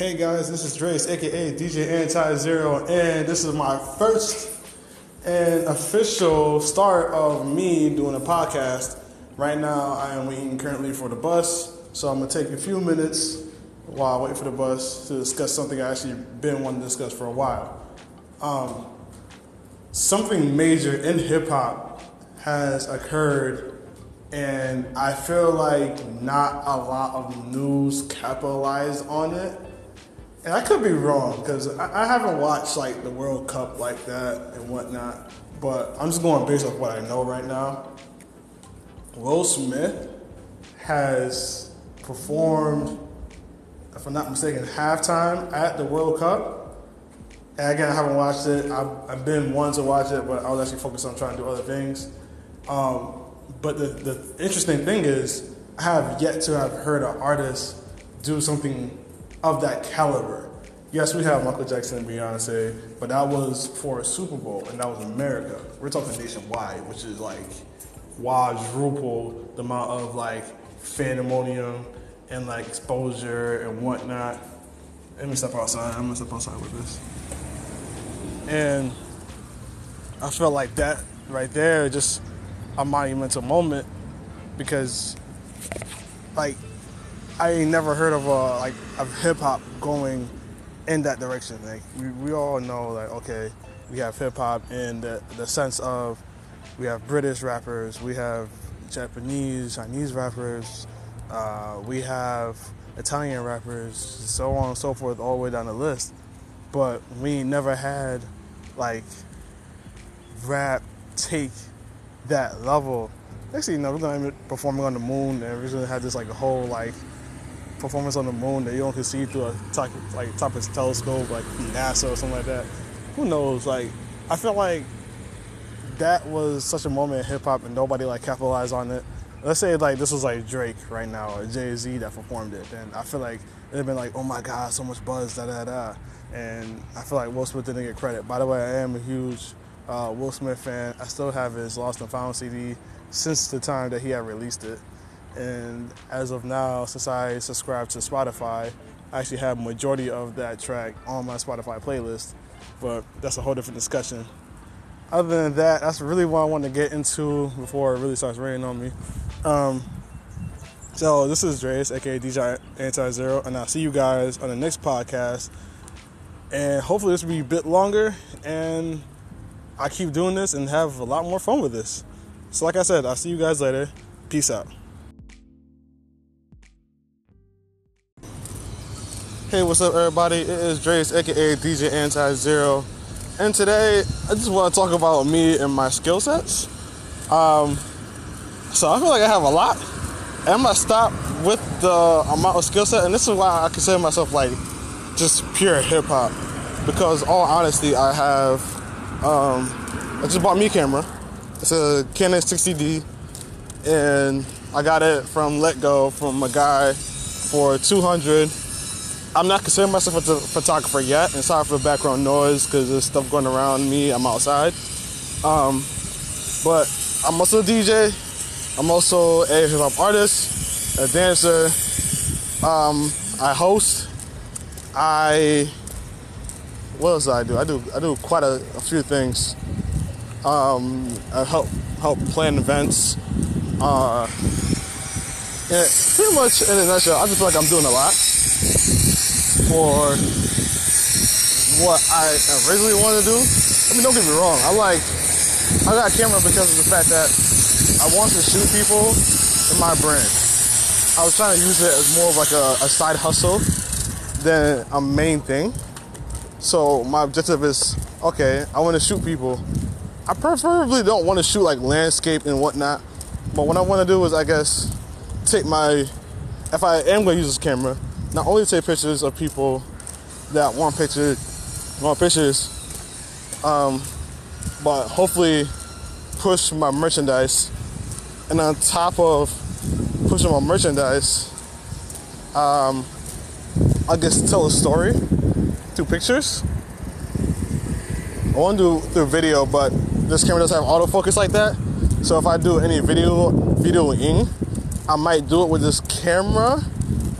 Hey guys, this is Dreas, aka DJ Anti Zero, and this is my first and official start of me doing a podcast. Right now, I am waiting currently for the bus, so I'm gonna take a few minutes while I wait for the bus to discuss something I actually been wanting to discuss for a while. Um, something major in hip hop has occurred and I feel like not a lot of news capitalized on it. And I could be wrong because I, I, haven't watched like the World Cup like that and whatnot. But I'm just going based off what I know right now. Will Smith has performed, if I'm not mistaken, halftime at the World Cup. And again, I haven't watched it. I've, I've been one to watch it, but I was actually focused on trying to do other things. Um, but the, the interesting thing is, I have yet to have heard an artist do something of that caliber. Yes, we have Michael Jackson and Beyonce, but that was for a Super Bowl, and that was America. We're talking nationwide, which is like quadruple the amount of like pandemonium and like exposure and whatnot. Let me step outside. I'm gonna step outside with this. And I felt like that right there just a monumental moment because like I ain't never heard of a like of hip hop going in that direction. Like we, we all know like okay, we have hip hop in the, the sense of we have British rappers, we have Japanese, Chinese rappers, uh, we have Italian rappers, so on and so forth, all the way down the list. But we never had like rap take that level. Next thing you know, we're gonna be performing on the moon, and we're gonna have this like a whole like performance on the moon that you can see through a top, like top of telescope, like NASA or something like that. Who knows? Like, I feel like that was such a moment in hip hop, and nobody like capitalized on it. Let's say like this was like Drake right now or Jay Z that performed it, then I feel like it'd been like, oh my god, so much buzz, da da da. And I feel like Will Smith didn't get credit. By the way, I am a huge uh, Will Smith fan. I still have his Lost and Found CD since the time that he had released it. And as of now, since I subscribe to Spotify, I actually have majority of that track on my Spotify playlist. But that's a whole different discussion. Other than that, that's really what I want to get into before it really starts raining on me. Um, so this is Dreas, aka DJ Anti Zero, and I'll see you guys on the next podcast. And hopefully this will be a bit longer and I keep doing this and have a lot more fun with this. So, like I said, I'll see you guys later. Peace out. Hey, what's up, everybody? It is Dreas, aka DJ Anti Zero, and today I just want to talk about me and my skill sets. Um, so I feel like I have a lot, and I'm gonna stop with the amount of skill set, and this is why I consider myself like just pure hip hop, because all honesty, I have um, I just bought me a camera. It's a Canon 60D, and I got it from letgo from a guy for 200. I'm not considering myself a photographer yet, and sorry for the background noise because there's stuff going around me. I'm outside, um, but I'm also a DJ. I'm also a hip hop artist, a dancer. Um, I host. I what else do I do? I do I do quite a, a few things. Um, I help help plan events. Uh, and pretty much in a nutshell, I just feel like I'm doing a lot for what I originally wanted to do. I mean, don't get me wrong. I like I got a camera because of the fact that I want to shoot people in my brand. I was trying to use it as more of like a, a side hustle than a main thing. So my objective is okay. I want to shoot people. I preferably don't want to shoot like landscape and whatnot. But what I want to do is, I guess, take my. If I am going to use this camera, not only take pictures of people that want pictures, want pictures, um, but hopefully push my merchandise. And on top of pushing my merchandise, um, I guess tell a story through pictures. I want to do through video, but this camera doesn't have autofocus like that. So if I do any video videoing, I might do it with this camera,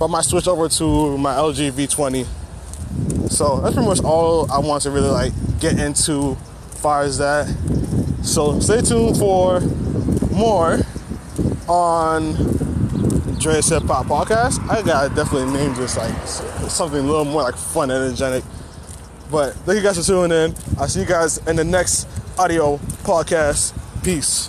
but I might switch over to my LG V20 So that's pretty much all I want to really like get into far as that. So stay tuned for more on Dreas Hip Hop Podcast. I gotta definitely name this like something a little more like fun and energetic. But thank you guys for tuning in. I'll see you guys in the next audio podcast. Peace.